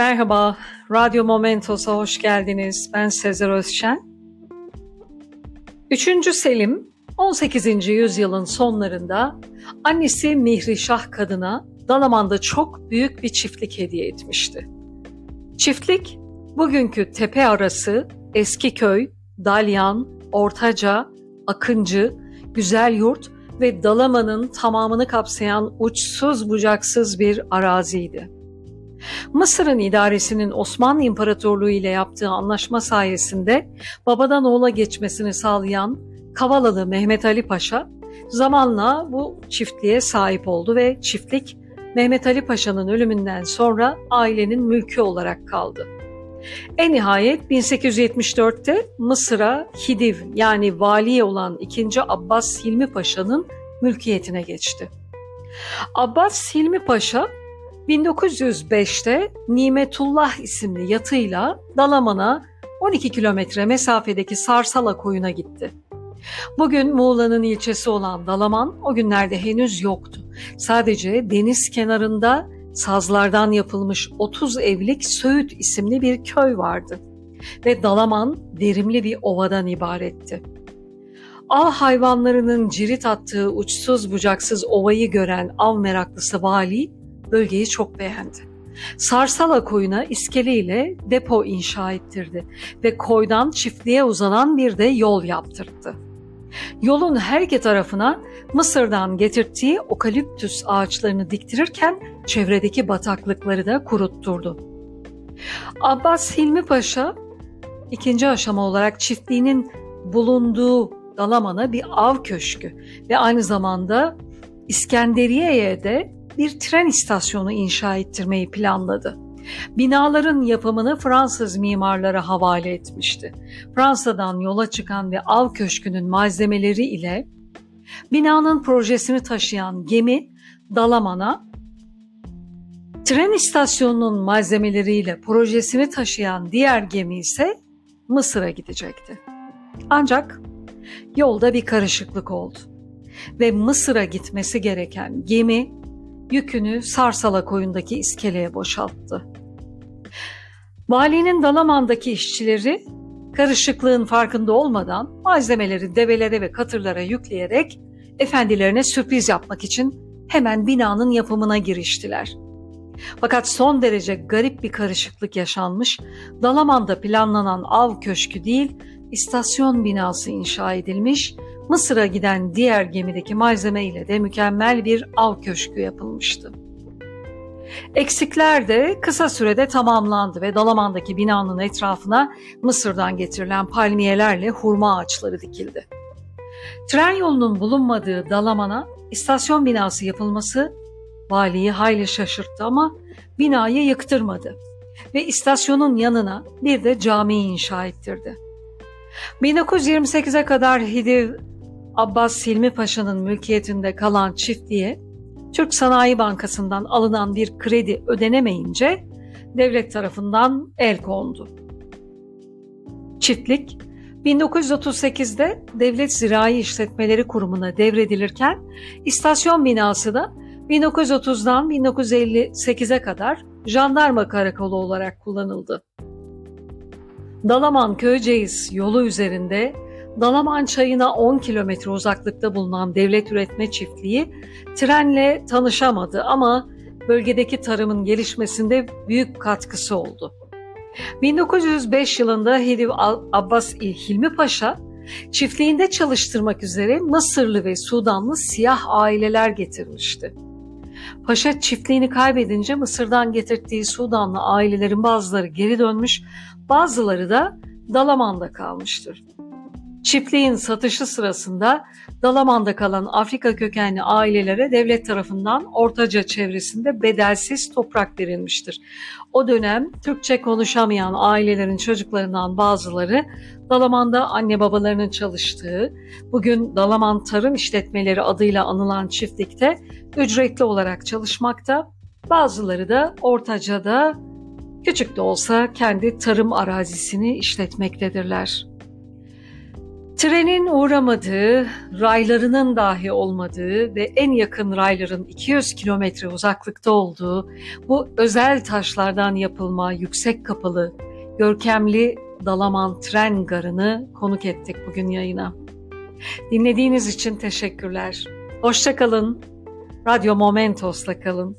Merhaba, Radyo Momentos'a hoş geldiniz. Ben Sezer Özşen. 3. Selim, 18. yüzyılın sonlarında annesi Mihrişah kadına Dalaman'da çok büyük bir çiftlik hediye etmişti. Çiftlik, bugünkü tepe arası Eskiköy, Dalyan, Ortaca, Akıncı, Güzel Yurt ve Dalaman'ın tamamını kapsayan uçsuz bucaksız bir araziydi. Mısır'ın idaresinin Osmanlı İmparatorluğu ile yaptığı anlaşma sayesinde babadan oğula geçmesini sağlayan Kavalalı Mehmet Ali Paşa zamanla bu çiftliğe sahip oldu ve çiftlik Mehmet Ali Paşa'nın ölümünden sonra ailenin mülkü olarak kaldı. En nihayet 1874'te Mısır'a Hidiv yani valiye olan 2. Abbas Hilmi Paşa'nın mülkiyetine geçti. Abbas Hilmi Paşa 1905'te Nimetullah isimli yatıyla Dalaman'a 12 kilometre mesafedeki Sarsala koyuna gitti. Bugün Muğla'nın ilçesi olan Dalaman o günlerde henüz yoktu. Sadece deniz kenarında sazlardan yapılmış 30 evlik Söğüt isimli bir köy vardı. Ve Dalaman derimli bir ovadan ibaretti. Av hayvanlarının cirit attığı uçsuz bucaksız ovayı gören av meraklısı vali bölgeyi çok beğendi. Sarsala koyuna iskele ile depo inşa ettirdi ve koydan çiftliğe uzanan bir de yol yaptırdı. Yolun her iki tarafına Mısır'dan getirdiği okaliptüs ağaçlarını diktirirken çevredeki bataklıkları da kurutturdu. Abbas Hilmi Paşa ikinci aşama olarak çiftliğinin bulunduğu Dalaman'a bir av köşkü ve aynı zamanda İskenderiye'ye de bir tren istasyonu inşa ettirmeyi planladı. Binaların yapımını Fransız mimarlara havale etmişti. Fransa'dan yola çıkan ve av köşkünün malzemeleri ile binanın projesini taşıyan gemi Dalaman'a, tren istasyonunun malzemeleriyle projesini taşıyan diğer gemi ise Mısır'a gidecekti. Ancak yolda bir karışıklık oldu ve Mısır'a gitmesi gereken gemi yükünü Sarsala koyundaki iskeleye boşalttı. Valinin Dalaman'daki işçileri karışıklığın farkında olmadan malzemeleri develere ve katırlara yükleyerek efendilerine sürpriz yapmak için hemen binanın yapımına giriştiler. Fakat son derece garip bir karışıklık yaşanmış, Dalaman'da planlanan av köşkü değil, istasyon binası inşa edilmiş Mısır'a giden diğer gemideki malzeme ile de mükemmel bir av köşkü yapılmıştı. Eksikler de kısa sürede tamamlandı ve Dalaman'daki binanın etrafına Mısır'dan getirilen palmiyelerle hurma ağaçları dikildi. Tren yolunun bulunmadığı Dalaman'a istasyon binası yapılması valiyi hayli şaşırttı ama binayı yıktırmadı ve istasyonun yanına bir de cami inşa ettirdi. 1928'e kadar Hidiv Abbas Silmi Paşa'nın mülkiyetinde kalan çiftliğe Türk Sanayi Bankası'ndan alınan bir kredi ödenemeyince devlet tarafından el kondu. Çiftlik 1938'de Devlet Zirai İşletmeleri Kurumu'na devredilirken istasyon binası da 1930'dan 1958'e kadar jandarma karakolu olarak kullanıldı. Dalaman Köyceğiz yolu üzerinde Dalaman Çayı'na 10 kilometre uzaklıkta bulunan devlet üretme çiftliği trenle tanışamadı ama bölgedeki tarımın gelişmesinde büyük katkısı oldu. 1905 yılında Hediv Abbas Hilmi Paşa çiftliğinde çalıştırmak üzere Mısırlı ve Sudanlı siyah aileler getirmişti. Paşa çiftliğini kaybedince Mısır'dan getirdiği Sudanlı ailelerin bazıları geri dönmüş, bazıları da Dalaman'da kalmıştır. Çiftliğin satışı sırasında Dalaman'da kalan Afrika kökenli ailelere devlet tarafından Ortaca çevresinde bedelsiz toprak verilmiştir. O dönem Türkçe konuşamayan ailelerin çocuklarından bazıları Dalaman'da anne babalarının çalıştığı, bugün Dalaman Tarım İşletmeleri adıyla anılan çiftlikte ücretli olarak çalışmakta, bazıları da Ortaca'da küçük de olsa kendi tarım arazisini işletmektedirler. Trenin uğramadığı, raylarının dahi olmadığı ve en yakın rayların 200 kilometre uzaklıkta olduğu bu özel taşlardan yapılma yüksek kapalı, görkemli Dalaman Tren Garı'nı konuk ettik bugün yayına. Dinlediğiniz için teşekkürler. Hoşçakalın. Radyo Momentos'la kalın.